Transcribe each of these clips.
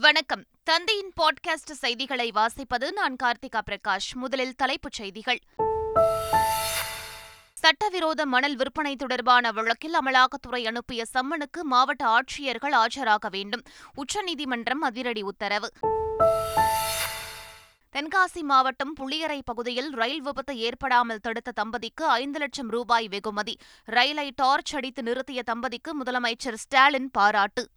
வணக்கம். தந்தையின் பாட்காஸ்ட் செய்திகளை வாசிப்பது நான் கார்த்திகா பிரகாஷ். முதலில் தலைப்புச் செய்திகள். சட்டவிரோத மணல் விற்பனை தொடர்பான வழக்கில் அமலாக்கத்துறை அனுப்பிய சம்மனுக்கு மாவட்ட ஆட்சியர்கள் ஆஜராக வேண்டும். உச்சநீதிமன்றம் அதிரடி உத்தரவு. தென்காசி மாவட்டம் புளியரை பகுதியில் ரயில் விபத்து ஏற்படாமல் தடுத்த தம்பதிக்கு ஐந்து லட்சம் ரூபாய் வெகுமதி. ரயிலை டார்ச் அடித்து நிறுத்திய தம்பதிக்கு முதலமைச்சர் ஸ்டாலின் பாராட்டு.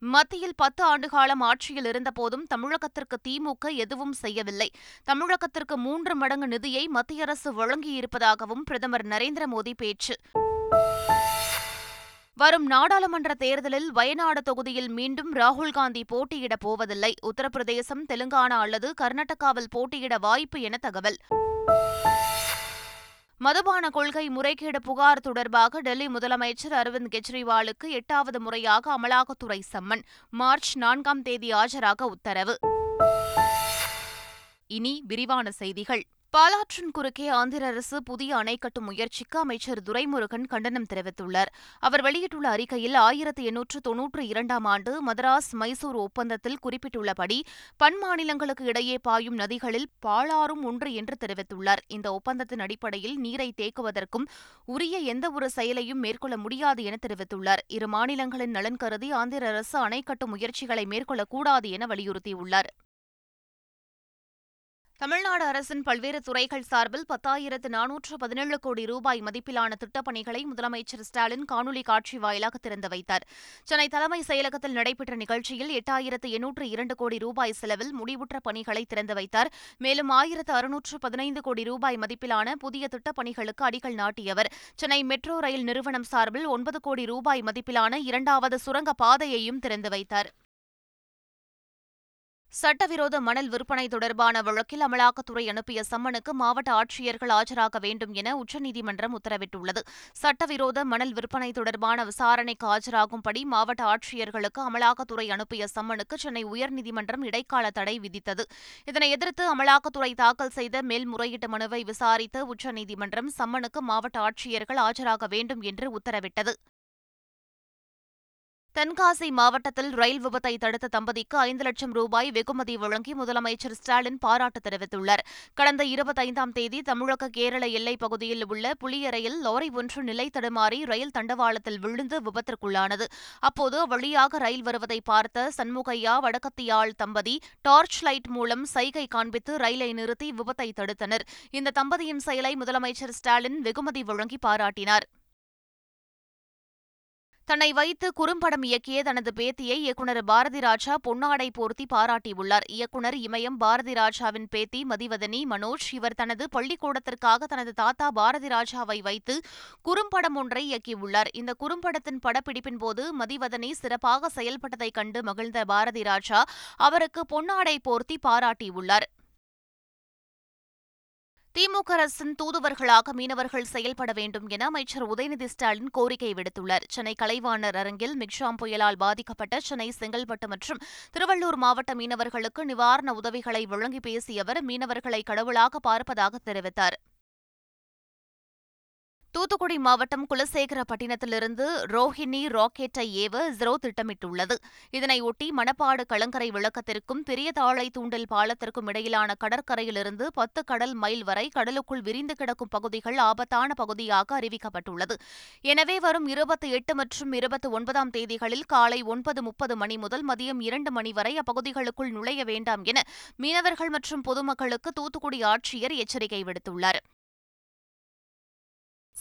மத்தியில் பத்து ஆண்டுகாலம் ஆட்சியில் இருந்தபோதும் தமிழகத்திற்கு திமுக எதுவும் செய்யவில்லை. தமிழகத்திற்கு மூன்று மடங்கு நிதியை மத்திய அரசு வழங்கியிருப்பதாகவும் பிரதமர் நரேந்திர மோடி பேச்சு. வரும் நாடாளுமன்ற தேர்தலில் வயநாடு தொகுதியில் மீண்டும் ராகுல்காந்தி போட்டியிடப் போவதில்லை. உத்தரப்பிரதேசம் தெலுங்கானா அல்லது கர்நாடகாவில் போட்டியிட வாய்ப்பு என தகவல். மதுபான கொள்கை முறைகேடு புகார் தொடர்பாக டெல்லி முதலமைச்சர் அரவிந்த் கெஜ்ரிவாலுக்கு எட்டாவது முறையாக அமலாக்கத்துறை சம்மன். மார்ச் நான்காம் தேதி ஆஜராக உத்தரவு. இனி விரிவான செய்திகள். பாலாற்றின் குறுக்கே ஆந்திர அரசு புதிய அணை கட்டும் முயற்சிக்கு அமைச்சர் துரைமுருகன் கண்டனம் தெரிவித்துள்ளார். அவர் வெளியிட்டுள்ள அறிக்கையில் ஆயிரத்தி எண்ணூற்று தொன்னூற்று இரண்டாம் ஆண்டு மதராஸ் மைசூர் ஒப்பந்தத்தில் குறிப்பிட்டுள்ளபடி பன் மாநிலங்களுக்கு இடையே பாயும் நதிகளில் பாலாறும் ஒன்று என்று தெரிவித்துள்ளார். இந்த ஒப்பந்தத்தின் அடிப்படையில் நீரை தேக்குவதற்கும் உரிய எந்தவொரு செயலையும் மேற்கொள்ள முடியாது என தெரிவித்துள்ளார். இரு மாநிலங்களின் நலன் கருதி ஆந்திர அரசு அணை கட்டும் முயற்சிகளை மேற்கொள்ளக்கூடாது என வலியுறுத்தியுள்ளார். தமிழ்நாடு அரசின் பல்வேறு துறைகள் சார்பில் பத்தாயிரத்து நானூற்று பதினேழு கோடி ரூபாய் மதிப்பிலான திட்டப்பணிகளை முதலமைச்சர் ஸ்டாலின் காணொலி காட்சி வாயிலாக திறந்து வைத்தார். சென்னை தலைமைச் செயலகத்தில் நடைபெற்ற நிகழ்ச்சியில் எட்டாயிரத்து எண்ணூற்று இரண்டு கோடி ரூபாய் செலவில் முடிவுற்ற பணிகளை திறந்து வைத்தார். மேலும் ஆயிரத்து அறுநூற்று பதினைந்து கோடி ரூபாய் மதிப்பிலான புதிய திட்டப்பணிகளுக்கு அடிக்கல் நாட்டியவர். சென்னை மெட்ரோ ரயில் நிறுவனம் சார்பில் ஒன்பது கோடி ரூபாய் மதிப்பிலான இரண்டாவது சுரங்க பாதையையும் திறந்து வைத்தார். சட்டவிரோத மணல் விற்பனை தொடர்பான வழக்கில் அமலாக்கத்துறை அனுப்பிய சம்மனுக்கு மாவட்ட ஆட்சியர்கள் ஆஜராக வேண்டும் என உச்சநீதிமன்றம் உத்தரவிட்டுள்ளது. சட்டவிரோத மணல் விற்பனை தொடர்பான விசாரணைக்கு ஆஜராகும்படி மாவட்ட ஆட்சியர்களுக்கு அமலாக்கத்துறை அனுப்பிய சம்மனுக்கு சென்னை உயர்நீதிமன்றம் இடைக்கால தடை விதித்தது. இதனை எதிர்த்து அமலாக்கத்துறை தாக்கல் செய்த மேல்முறையீட்டு மனுவை விசாரித்த உச்சநீதிமன்றம் சம்மனுக்கு மாவட்ட ஆட்சியர்கள் ஆஜராக வேண்டும் என்று உத்தரவிட்டது. தென்காசி மாவட்டத்தில் ரயில் விபத்தை தடுத்த தம்பதிக்கு ஐந்து லட்சம் ரூபாய் வெகுமதி வழங்கி முதலமைச்சர் ஸ்டாலின் பாராட்டு தெரிவித்துள்ளார். கடந்த இருபத்தைந்தாம் தேதி தமிழக கேரள எல்லைப் பகுதியில் உள்ள புளியரையில் லாரி ஒன்று நிலை தடுமாறி ரயில் தண்டவாளத்தில் விழுந்து விபத்திற்குள்ளானது. அப்போது வழியாக ரயில் வருவதை பார்த்த சண்முகையா வடக்கத்தியாள் தம்பதி டார்ச் லைட் மூலம் சைகை காண்பித்து ரயிலை நிறுத்தி விபத்தை தடுத்தனர். இந்த தம்பதியின் செயலை முதலமைச்சர் ஸ்டாலின் வெகுமதி வழங்கி பாராட்டினார். தன்னை வைத்து குறும்படம் இயக்கிய தனது பேத்தியை இயக்குநர் பாரதி ராஜா பொன்னாடை போர்த்தி பாராட்டியுள்ளார். இயக்குநர் இமயம் பாரதி ராஜாவின் பேத்தி மதிவதனி மனோஜ். இவர் தனது பள்ளிக்கூடத்திற்காக தனது தாத்தா பாரதி ராஜாவை வைத்து குறும்படம் ஒன்றை இயக்கியுள்ளார். இந்த குறும்படத்தின் படப்பிடிப்பின் போது மதிவதனி சிறப்பாக செயல்பட்டதைக் கண்டு மகிழ்ந்த பாரதி ராஜா அவருக்கு பொன்னாடை போர்த்தி பாராட்டியுள்ளார். திமுக அரசின் தூதுவர்களாக மீனவர்கள் செயல்பட வேண்டும் என அமைச்சர் உதயநிதி ஸ்டாலின் கோரிக்கை விடுத்துள்ளார். சென்னை கலைவாணர் அரங்கில் மிக்ஷாம் புயலால் பாதிக்கப்பட்ட சென்னை செங்கல்பட்டு மற்றும் திருவள்ளூர் மாவட்ட மீனவர்களுக்கு நிவாரண உதவிகளை வழங்கி பேசிய அவர் மீனவர்களை கடவுளாக பார்ப்பதாக தெரிவித்தார். தூத்துக்குடி மாவட்டம் குலசேகரப்பட்டினத்திலிருந்து ரோஹிணி ராக்கெட்டை ஏவ இஸ்ரோ திட்டமிட்டுள்ளது. இதனையொட்டி மணப்பாடு கலங்கரை விளக்கத்திற்கும் பெரிய தாழை தூண்டல் பாலத்திற்கும் இடையிலான கடற்கரையிலிருந்து பத்து கடல் மைல் வரை கடலுக்குள் விரிந்து கிடக்கும் பகுதிகள் ஆபத்தான பகுதியாக அறிவிக்கப்பட்டுள்ளது. எனவே வரும் இருபத்தி எட்டு மற்றும் இருபத்தி ஒன்பதாம் தேதிகளில் காலை ஒன்பது முப்பது மணி முதல் மதியம் இரண்டு மணி வரை அப்பகுதிகளுக்குள் நுழைய வேண்டாம் என மீனவர்கள் மற்றும் பொதுமக்களுக்கு தூத்துக்குடி ஆட்சியர் எச்சரிக்கை விடுத்துள்ளார்.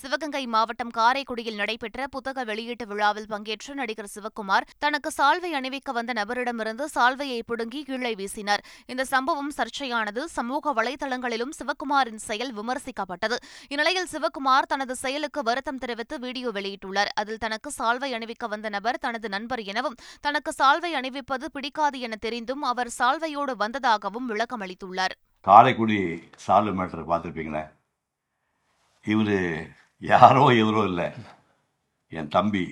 சிவகங்கை மாவட்டம் காரைக்குடியில் நடைபெற்ற புத்தக வெளியீட்டு விழாவில் பங்கேற்ற நடிகர் சிவக்குமார் தனக்கு சால்வை அணிவிக்க வந்த நபரிடமிருந்து சால்வையை பிடுங்கி கீழே வீசினார். இந்த சம்பவம் சர்ச்சையானது சமூக வலைதளங்களிலும் சிவக்குமாரின் செயல் விமர்சிக்கப்பட்டது. இந்நிலையில் சிவக்குமார் தனது செயலுக்கு வருத்தம் தெரிவித்து வீடியோ வெளியிட்டுள்ளார். அதில் தனக்கு சால்வை அணிவிக்க வந்த நபர் தனது நண்பர் எனவும் தனக்கு சால்வை அணிவிப்பது பிடிக்காது என தெரிந்தும் அவர் சால்வையோடு வந்ததாகவும் விளக்கமளித்துள்ளார் காரைக்குடி சால்வை மேட்டர் பார்த்துருப்பீங்களே? இவர் யாரோ இவரோ இல்லை. என் தம்பி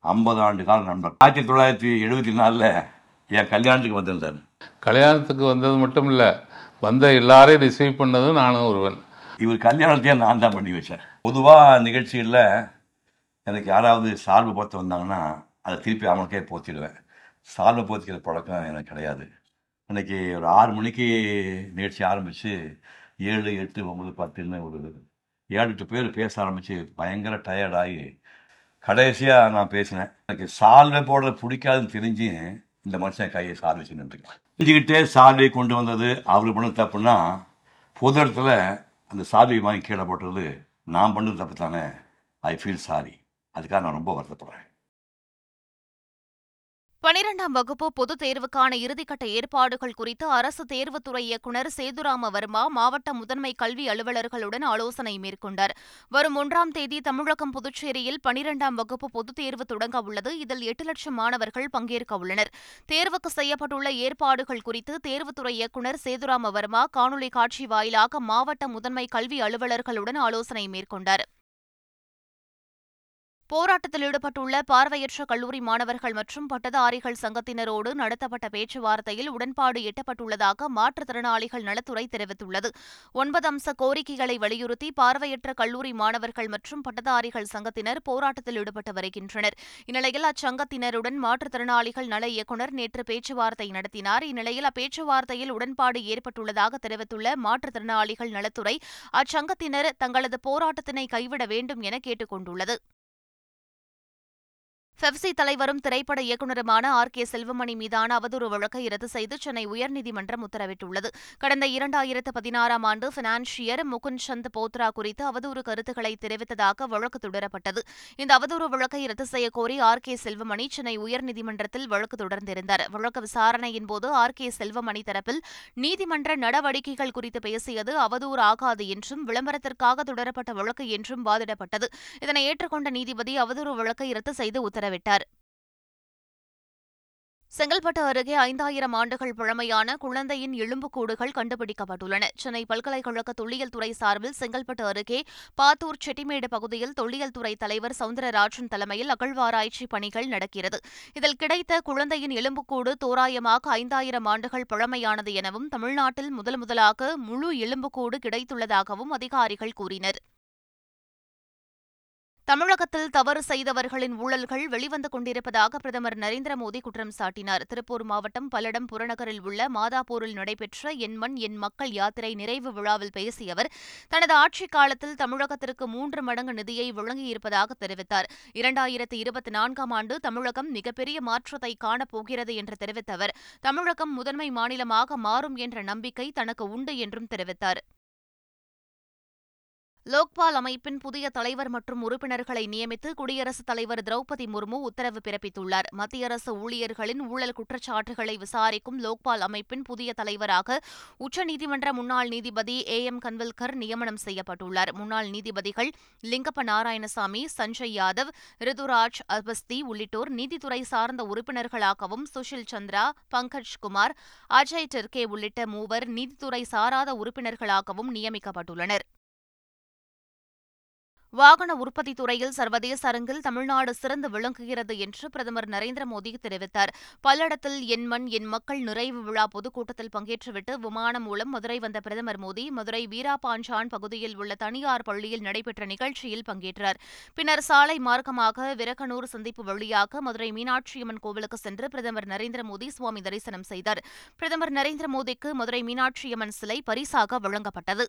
ஐம்பது ஆண்டு கால நண்பர். ஆயிரத்தி தொள்ளாயிரத்தி எழுபத்தி நாலில் என் கல்யாணத்துக்கு வந்திருந்தார். கல்யாணத்துக்கு வந்தது மட்டும் இல்லை வந்த எல்லாரையும் ரிசீவ் பண்ணதும் நானும் ஒருவன். இவர் கல்யாணத்தையே நான் தான் பண்ணி வச்சேன். பொதுவாக நிகழ்ச்சியில் எனக்கு யாராவது சால்வு பார்த்து வந்தாங்கன்னா அதை திருப்பி அவனுக்கே போத்திடுவேன் சால்வை போத்திக்கிற பழக்கம் எனக்கு கிடையாது. இன்னைக்கு ஒரு ஆறு மணிக்கு நிகழ்ச்சி ஆரம்பித்து ஏழு எட்டு ஒன்பது பத்துன்னு ஒரு ஏழு எட்டு பேர் பேச ஆரம்பித்து பயங்கர டயர்டாகி கடைசியாக நான் பேசினேன். எனக்கு சால்வை போடுறது பிடிக்காதுன்னு தெரிஞ்சு இந்த மனுஷன் கையை சால்வை வச்சு செஞ்சுக்கிட்டே சால்வை கொண்டு வந்தது அவர் பண்ண தப்புன்னா பொது இடத்துல அந்த சால்வை வாங்கி கீழே போட்டது நான் பண்ணது தப்பு தானே ஐ ஃபீல் சாரி அதுக்காக நான் ரொம்ப வருத்தப்படுறேன். பனிரெண்டாம் வகுப்பு பொதுத் தேர்வுக்கான இறுதிக்கட்ட ஏற்பாடுகள் குறித்து அரசு தேர்வுத்துறை இயக்குநர் சேதுராம வர்மா மாவட்ட முதன்மை கல்வி அலுவலர்களுடன் ஆலோசனை மேற்கொண்டார். வரும் ஒன்றாம் தேதி தமிழகம் புதுச்சேரியில் பனிரெண்டாம் வகுப்பு பொதுத் தேர்வு தொடங்க உள்ளது. இதில் எட்டு லட்சம் மாணவர்கள் பங்கேற்க உள்ளனர். தேர்வுக்கு செய்யப்பட்டுள்ள ஏற்பாடுகள் குறித்து தேர்வுத்துறை இயக்குநர் சேதுராம வர்மா காணொலி காட்சி வாயிலாக மாவட்ட முதன்மை கல்வி அலுவலர்களுடன் ஆலோசனை மேற்கொண்டார். போராட்டத்தில் ஈடுபட்டுள்ள பார்வையற்ற கல்லூரி மாணவர்கள் மற்றும் பட்டதாரிகள் சங்கத்தினரோடு நடத்தப்பட்ட பேச்சுவார்த்தையில் உடன்பாடு எட்டப்பட்டுள்ளதாக மாற்றுத்திறனாளிகள் நலத்துறை தெரிவித்துள்ளது. ஒன்பது அம்ச கோரிக்கைகளை வலியுறுத்தி பார்வையற்ற கல்லூரி மாணவர்கள் மற்றும் பட்டதாரிகள் சங்கத்தினர் போராட்டத்தில் ஈடுபட்டு வருகின்றனர். இந்நிலையில் அச்சங்கத்தினருடன் மாற்றுத்திறனாளிகள் நல இயக்குநர் நேற்று பேச்சுவார்த்தை நடத்தினார். இந்நிலையில் அப்பேச்சுவார்த்தையில் உடன்பாடு ஏற்பட்டுள்ளதாக தெரிவித்துள்ள மாற்றுத்திறனாளிகள் நலத்துறை அச்சங்கத்தினர் தங்களது போராட்டத்தினை கைவிட வேண்டும் என கேட்டுக் கொண்டுள்ளது பெப்சி தலைவரும் திரைப்பட இயக்குநருமான ஆர். கே. செல்வமணி மீதான அவதூறு வழக்கை ரத்து செய்து சென்னை உயர்நீதிமன்றம் உத்தரவிட்டுள்ளது. கடந்த இரண்டாயிரத்து பதினாறாம் ஆண்டு பினான்சியர் முகுந்த் சந்த் போத்ரா குறித்து அவதூறு கருத்துக்களை தெரிவித்ததாக வழக்கு தொடரப்பட்டது. இந்த அவதூறு வழக்கை ரத்து செய்யக்கோரி ஆர். கே. செல்வமணி சென்னை உயர்நீதிமன்றத்தில் வழக்கு தொடர்ந்திருந்தார். வழக்கு விசாரணையின் போது ஆர். கே. செல்வமணி தரப்பில் நீதிமன்ற நடவடிக்கைகள் குறித்து பேசியது அவதூறு ஆகாது என்றும் விளம்பரத்திற்காக தொடரப்பட்ட வழக்கு என்றும் வாதிடப்பட்டது. இதனை ஏற்றுக்கொண்ட நீதிபதி அவதூறு வழக்கை ரத்து செய்து உத்தரவிட்டார். செங்கல்பட்டு அருகே ஐந்தாயிரம் ஆண்டுகள் பழமையான குழந்தையின் எலும்புக்கூடுகள் கண்டுபிடிக்கப்பட்டுள்ளன. சென்னை பல்கலைக்கழக தொல்லியல் துறை சார்பில் செங்கல்பட்டு அருகே பாத்தூர் செட்டிமேடு பகுதியில் தொல்லியல் துறை தலைவர் சவுந்தரராஜன் தலைமையில் அகழ்வாராய்ச்சி பணிகள் நடக்கிறது. இதில் கிடைத்த குழந்தையின் எலும்புக்கூடு தோராயமாக ஐந்தாயிரம் ஆண்டுகள் பழமையானது எனவும் தமிழ்நாட்டில் முதல் முதலாக முழு எலும்புக்கூடு கிடைத்துள்ளதாகவும் அதிகாரிகள் கூறினர். தமிழகத்தில் தவறு செய்தவர்களின் ஊழல்கள் வெளிவந்து கொண்டிருப்பதாக பிரதமர் நரேந்திர மோடி குற்றம் சாட்டினார். திருப்பூர் மாவட்டம் பல்லடம் புறநகரில் உள்ள மாதாப்பூரில் நடைபெற்ற என் மண் என் மக்கள் யாத்திரை நிறைவு விழாவில் பேசிய அவர் தனது ஆட்சிக் காலத்தில் தமிழகத்திற்கு மூன்று மடங்கு நிதியை வழங்கியிருப்பதாக தெரிவித்தார். இரண்டாயிரத்து இருபத்தி நான்காம் ஆண்டு தமிழகம் மிகப்பெரிய மாற்றத்தை காணப்போகிறது என்று தெரிவித்த அவர் தமிழகம் முதன்மை மாநிலமாக மாறும் என்ற நம்பிக்கை தனக்கு உண்டு என்றும் தெரிவித்தார். லோக்பால் அமைப்பின் புதிய தலைவர் மற்றும் உறுப்பினர்களை நியமித்து குடியரசுத் தலைவர் திரௌபதி முர்மு உத்தரவு பிறப்பித்துள்ளார். மத்திய அரசு ஊழியர்களின் ஊழல் குற்றச்சாட்டுகளை விசாரிக்கும் லோக்பால் அமைப்பின் புதிய தலைவராக உச்சநீதிமன்ற முன்னாள் நீதிபதி ஏ எம் கன்வில்கர் நியமனம் செய்யப்பட்டுள்ளார். முன்னாள் நீதிபதிகள் லிங்கப்ப நாராயணசாமி சஞ்சய் யாதவ் ரிதுராஜ் அபஸ்தி உள்ளிட்டோர் நீதித்துறை சார்ந்த உறுப்பினர்களாகவும் சுஷில் சந்திரா பங்கஜ் குமார் அஜய் டெர்கே உள்ளிட்ட மூவர் நீதித்துறை சாராத உறுப்பினர்களாகவும் நியமிக்கப்பட்டுள்ளனர். வாகன உற்பத்தி துறையில் சர்வதேச அரங்கில் தமிழ்நாடு சிறந்து விளங்குகிறது என்று பிரதமர் நரேந்திர மோடி தெரிவித்தார். பல்லடத்தில் என் மண் என் மக்கள் நிறைவு விழா பொதுக்கூட்டத்தில் பங்கேற்றுவிட்டு விமானம் மூலம் மதுரை வந்த பிரதமர் மோடி மதுரை வீராபாஞ்சான் பகுதியில் உள்ள தனியார் பள்ளியில் நடைபெற்ற நிகழ்ச்சியில் பங்கேற்றார். பின்னர் சாலை மார்க்கமாக விரகனூர் சந்திப்பு வழியாக மதுரை மீனாட்சியம்மன் கோவிலுக்கு சென்று பிரதமர் நரேந்திர மோடி சுவாமி தரிசனம் செய்தார். பிரதமர் நரேந்திர மோடிக்கு மதுரை மீனாட்சியம்மன் சிலை பரிசாக வழங்கப்பட்டது.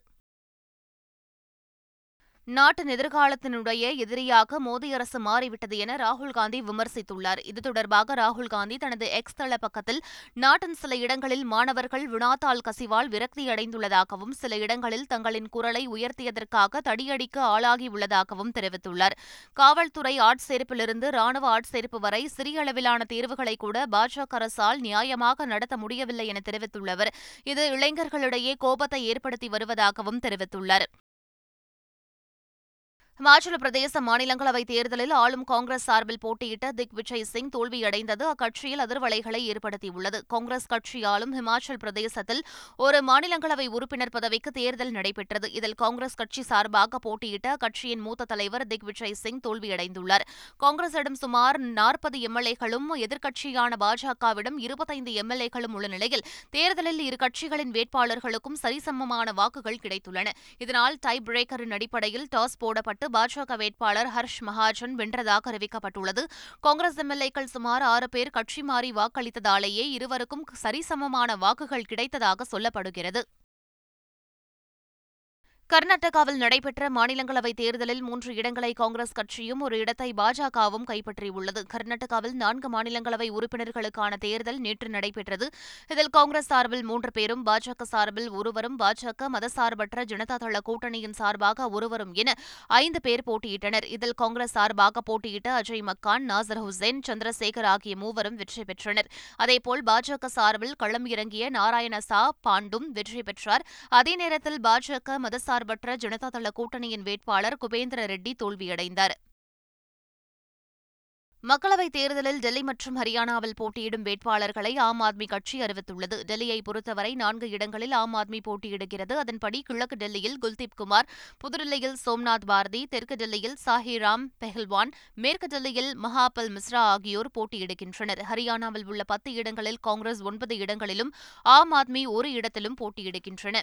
நாட்டின் எதிர்காலத்தினுடைய எதிரியாக மோடி அரசு மாறிவிட்டது என ராகுல் காந்தி விமர்சித்துள்ளார். இது தொடர்பாக ராகுல் காந்தி தனது எக்ஸ் தள பக்கத்தில் நாட்டின் சில இடங்களில் மாணவர்கள் வினாத்தாள் கசிவால் விரக்தியடைந்துள்ளதாகவும் சில இடங்களில் தங்களின் குரலை உயர்த்தியதற்காக தடியடிக்கு ஆளாகியுள்ளதாகவும் தெரிவித்துள்ளார். காவல்துறை ஆட்சேர்ப்பிலிருந்து ராணுவ ஆட்சேர்ப்பு வரை சிறிய அளவிலான தீர்வுகளை கூட பாஜக அரசால் நியாயமாக நடத்த முடியவில்லை என தெரிவித்துள்ள அவர் இது இளைஞர்களிடையே கோபத்தை ஏற்படுத்தி வருவதாகவும் தெரிவித்துள்ளார். இமாச்சல பிரதேச மாநிலங்களவை தேர்தலில் ஆளும் காங்கிரஸ் சார்பில் போட்டியிட்ட திக் விஜய் சிங் தோல்வியடைந்தது. அக்கட்சியில் அதிர்வலைகளை ஏற்படுத்தியுள்ளது. காங்கிரஸ் கட்சி ஆளும் ஹிமாச்சல் பிரதேசத்தில் ஒரு மாநிலங்களவை உறுப்பினர் பதவிக்கு தேர்தல் நடைபெற்றது. இதில் காங்கிரஸ் கட்சி சார்பாக போட்டியிட்ட அக்கட்சியின் மூத்த தலைவர் திக் விஜய் சிங் தோல்வியடைந்துள்ளார். காங்கிரசிடம் சுமார் நாற்பது எம்எல்ஏக்களும் எதிர்க்கட்சியான பாஜகவிடம் இருபத்தைந்து எம்எல்ஏக்களும் உள்ள நிலையில் தேர்தலில் இரு கட்சிகளின் வேட்பாளர்களுக்கும் சரிசமமான வாக்குகள் கிடைத்துள்ளன. இதனால் டை பிரேக்கரின் அடிப்படையில் டாஸ் போடப்பட்டு தொகுதியிலிருந்து பாஜக வேட்பாளர் ஹர்ஷ் மகாஜன் வென்றதாக அறிவிக்கப்பட்டுள்ளது. காங்கிரஸ் எம்எல்ஏக்கள் சுமார் ஆறு பேர் கட்சி மாறி வாக்களித்ததாலேயே இருவருக்கும் சரிசமமான வாக்குகள் கிடைத்ததாக சொல்லப்படுகிறது. கர்நாடகாவில் நடைபெற்ற மாநிலங்களவை தேர்தலில் மூன்று இடங்களை காங்கிரஸ் கட்சியும் ஒரு இடத்தை பாஜகவும் கைப்பற்றியுள்ளது. கர்நாடகாவில் நான்கு மாநிலங்களவை உறுப்பினர்களுக்கான தேர்தல் நேற்று நடைபெற்றது. இதில் காங்கிரஸ் சார்பில் மூன்று பேரும் பாஜக சார்பில் ஒருவரும் பாஜக மதசார்பற்ற ஜனதாதள கூட்டணியின் சார்பாக ஒருவரும் என ஐந்து பேர் போட்டியிட்டனர். இதில் காங்கிரஸ் சார்பாக போட்டியிட்ட அஜய் மக்கான் நாசர் ஹுசேன் சந்திரசேகர் ஆகிய மூவரும் வெற்றி பெற்றனர். அதேபோல் பாஜக சார்பில் களம் இறங்கிய நாராயண சா பாண்டும் வெற்றி பெற்றார். அதே நேரத்தில் பாஜக மதசார் சார்பற்ற ஜனதாதள கூட்டணியின் வேட்பாளர் குபேந்திர ரெட்டி தோல்வியடைந்தார். மக்களவைத் தேர்தலில் டெல்லி மற்றும் ஹரியானாவில் போட்டியிடும் வேட்பாளர்களை ஆம் ஆத்மி கட்சி அறிவித்துள்ளது. டெல்லியை பொறுத்தவரை நான்கு இடங்களில் ஆம் ஆத்மி போட்டியிடுகிறது. அதன்படி கிழக்கு டெல்லியில் குல்தீப் குமார் புதுடில்லியில் சோம்நாத் பாரதி தெற்கு டெல்லியில் சாஹிராம் பெஹல்வான் மேற்கு டெல்லியில் மகாபல் மிஸ்ரா ஆகியோர் போட்டியிடுகின்றனர். ஹரியானாவில் உள்ள பத்து இடங்களில் காங்கிரஸ் ஒன்பது இடங்களிலும் ஆம் ஆத்மி ஒரு இடத்திலும் போட்டியிடுகின்றன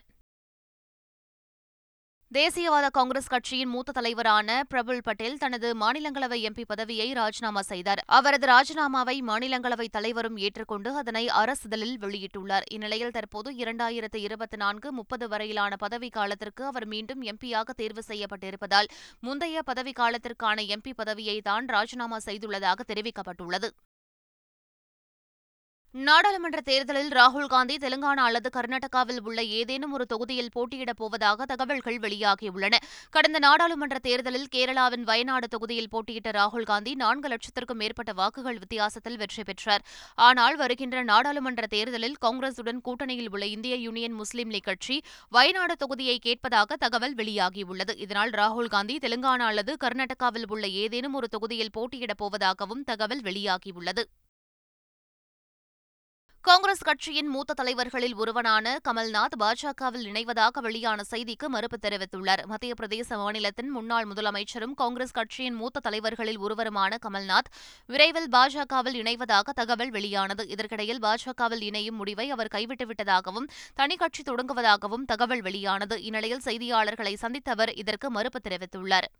தேசியவாத காங்கிரஸ் கட்சியின் மூத்த தலைவரான பிரபுல் பட்டேல் தனது மாநிலங்களவை எம்பி பதவியை ராஜினாமா செய்தார். அவரது ராஜினாமாவை மாநிலங்களவை தலைவரும் ஏற்றுக்கொண்டு அதனை அரசிதழில் வெளியிட்டுள்ளார். இந்நிலையில் தற்போது இரண்டாயிரத்து இருபத்தி நான்கு முப்பது வரையிலான பதவிக்காலத்திற்கு அவர் மீண்டும் எம்பியாக தேர்வு செய்யப்பட்டிருப்பதால் முந்தைய பதவிக்காலத்திற்கான எம்பி பதவியை தான் ராஜினாமா செய்துள்ளதாக தெரிவிக்கப்பட்டுள்ளது. நாடாளுமன்ற தேர்தலில் ராகுல் காந்தி தெலுங்கானா அல்லது கர்நாடகாவில் உள்ள ஏதேனும் ஒரு தொகுதியில் போட்டியிடப் போவதாக தகவல்கள் வெளியாகியுள்ளன. கடந்த நாடாளுமன்ற தேர்தலில் கேரளாவின் வயநாடு தொகுதியில் போட்டியிட்ட ராகுல் காந்தி நான்கு லட்சத்திற்கும் மேற்பட்ட வாக்குகள் வித்தியாசத்தில் வெற்றி பெற்றார். ஆனால் வருகின்ற நாடாளுமன்ற தேர்தலில் காங்கிரசுடன் கூட்டணியில் உள்ள இந்திய யூனியன் முஸ்லீம் லீக் கட்சி வயநாடு தொகுதியை கேட்பதாக தகவல் வெளியாகியுள்ளது. இதனால் ராகுல் காந்தி தெலுங்கானா அல்லது கர்நாடகாவில் உள்ள ஏதேனும் ஒரு தொகுதியில் போட்டியிடப் போவதாகவும் தகவல் வெளியாகியுள்ளது. காங்கிரஸ் கட்சியின் மூத்த தலைவர்களில் ஒருவனான கமல்நாத் பாஜகவில் இணைவதாக வெளியான செய்திக்கு மறுப்பு தெரிவித்துள்ளார். மத்திய பிரதேச மாநிலத்தின் முன்னாள் முதலமைச்சரும் காங்கிரஸ் கட்சியின் மூத்த தலைவர்களில் ஒருவருமான கமல்நாத் விரைவில் பாஜகவில் இணைவதாக தகவல் வெளியானது. இதற்கிடையில் பாஜகவில் இணையும் முடிவை அவர் கைவிட்டுவிட்டதாகவும் தனி கட்சி தொடங்குவதாகவும் தகவல் வெளியானது. இந்நிலையில் செய்தியாளர்களை சந்தித்த அவர் இதற்கு மறுப்பு தெரிவித்துள்ளார்.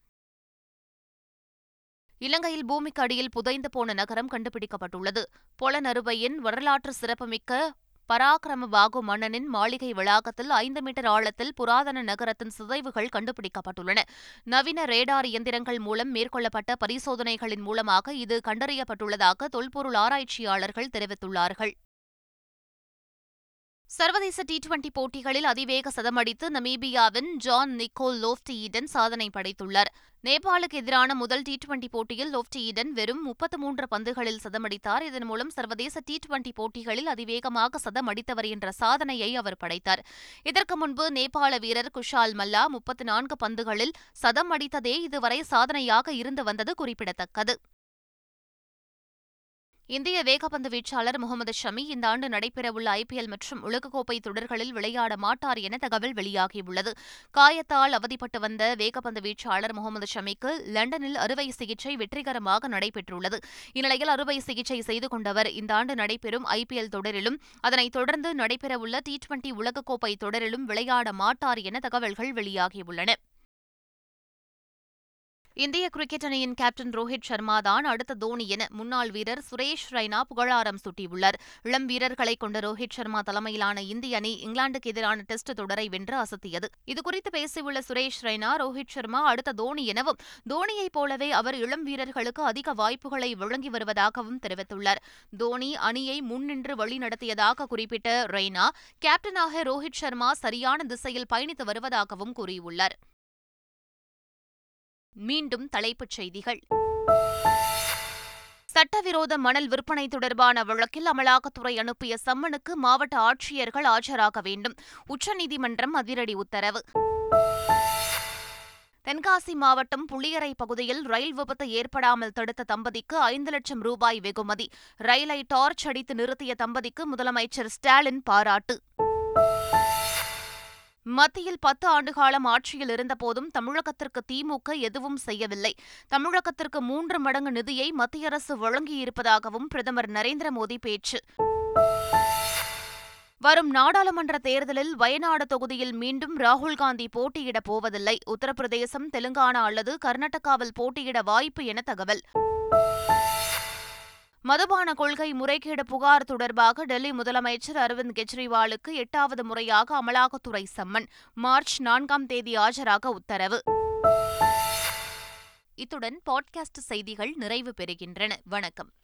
இலங்கையில் பூமிக்கு அடியில் புதைந்து போன நகரம் கண்டுபிடிக்கப்பட்டுள்ளது. பொலனருவையின் வரலாற்று சிறப்புமிக்க பராக்கிரம பாகு மன்னனின் மாளிகை வளாகத்தில் ஐந்து மீட்டர் ஆழத்தில் புராதன நகரத்தின் சிதைவுகள் கண்டுபிடிக்கப்பட்டுள்ளன. நவீன ரேடார் இயந்திரங்கள் மூலம் மேற்கொள்ளப்பட்ட பரிசோதனைகளின் மூலமாக இது கண்டறியப்பட்டுள்ளதாக தொல்பொருள் ஆராய்ச்சியாளர்கள் தெரிவித்துள்ளார்கள். சர்வதேச டி டுவெண்டி போட்டிகளில் அதிவேக சதமடித்து நமீபியாவின் ஜான் நிக்கோல் லோப்டி ஈடன் சாதனை படைத்துள்ளார். நேபாளுக்கு எதிரான முதல் டி டுவெண்டி போட்டியில் லோப்டி ஈடன் வெறும் முப்பத்து மூன்று பந்துகளில் சதமடித்தார் இதன் மூலம் சர்வதேச டி டுவெண்டி போட்டிகளில் அதிவேகமாக சதமடித்தவர் என்ற சாதனையை அவர் படைத்தார். இதற்கு முன்பு நேபாள வீரர் குஷால் மல்லா முப்பத்து நான்கு பந்துகளில் சதம் அடித்ததே இதுவரை சாதனையாக இருந்து வந்தது குறிப்பிடத்தக்கது. இந்திய வேகப்பந்து வீச்சாளர் முகமது ஷமி இந்த ஆண்டு நடைபெறவுள்ள ஐபிஎல் மற்றும் உலகக்கோப்பை தொடர்களில் விளையாட மாட்டார் என தகவல் வெளியாகியுள்ளது. காயத்தால் அவதிப்பட்டு வந்த வேகப்பந்து வீச்சாளர் முகமது ஷமிக்கு லண்டனில் அறுவை சிகிச்சை வெற்றிகரமாக நடைபெற்றுள்ளது. இந்நிலையில் அறுவை சிகிச்சை செய்து கொண்டவர் இந்த ஆண்டு நடைபெறும் ஐபிஎல் தொடரிலும் அதனைத் தொடர்ந்து நடைபெறவுள்ள டி டுவெண்டி உலகக்கோப்பை தொடரிலும் விளையாட மாட்டார் என தகவல்கள் வெளியாகியுள்ளன. இந்திய கிரிக்கெட் அணியின் கேப்டன் ரோஹித் சர்மா தான் அடுத்த தோனி என முன்னாள் வீரர் சுரேஷ் ரெய்னா புகழாரம் சூட்டியுள்ளார். இளம் வீரர்களை கொண்ட ரோஹித் சர்மா தலைமையிலான இந்திய அணி இங்கிலாந்துக்கு எதிரான டெஸ்ட் தொடரை வென்று அசத்தியது. இதுகுறித்து பேசியுள்ள சுரேஷ் ரெய்னா ரோஹித் சர்மா அடுத்த தோனி எனவும் தோனியைப் போலவே அவர் இளம் வீரர்களுக்கு அதிக வாய்ப்புகளை வழங்கி வருவதாகவும் தெரிவித்துள்ளார். தோனி அணியை முன்னின்று வழிநடத்தியதாக குறிப்பிட்ட ரெய்னா கேப்டனாக ரோஹித் சர்மா சரியான திசையில் பயணித்து வருவதாகவும் கூறியுள்ளார். மீண்டும் தலைப்புச் செய்திகள். சட்டவிரோத மணல் விற்பனை தொடர்பான வழக்கில் அமலாக்கத்துறை அனுப்பிய சம்மனுக்கு மாவட்ட ஆட்சியர்கள் ஆஜராக வேண்டும். உச்சநீதிமன்றம் அதிரடி உத்தரவு. தென்காசி மாவட்டம் புளியரை பகுதியில் ரயில் விபத்து ஏற்படாமல் தடுத்த தம்பதிக்கு ஐந்து லட்சம் ரூபாய் வெகுமதி. ரயிலை டார்ச் அடித்து நிறுத்திய தம்பதிக்கு முதலமைச்சர் ஸ்டாலின் பாராட்டு. மத்தியில் பத்து ஆண்டுகாலம் ஆட்சியில் இருந்தபோதும் தமிழகத்திற்கு திமுக எதுவும் செய்யவில்லை. தமிழகத்திற்கு மூன்று மடங்கு நிதியை மத்திய அரசு வழங்கியிருப்பதாகவும் பிரதமர் நரேந்திர மோடி பேச்சு. வரும் நாடாளுமன்ற தேர்தலில் வயநாடு தொகுதியில் மீண்டும் ராகுல் காந்தி போட்டியிடப் போவதில்லை. உத்தரப்பிரதேசம் தெலுங்கானா அல்லது கர்நாடகாவில் போட்டியிட வாய்ப்பு என தகவல். மதுபான கொள்கை முறைகேடு புகார் தொடர்பாக டெல்லி முதலமைச்சர் அரவிந்த் கெஜ்ரிவாலுக்கு எட்டாவது முறையாக அமலாக்கத்துறை சம்மன். மார்ச் நான்காம் தேதி ஆஜராக உத்தரவு. இத்துடன் பாட்காஸ்ட் செய்திகள் நிறைவு பெறுகின்றன. வணக்கம்.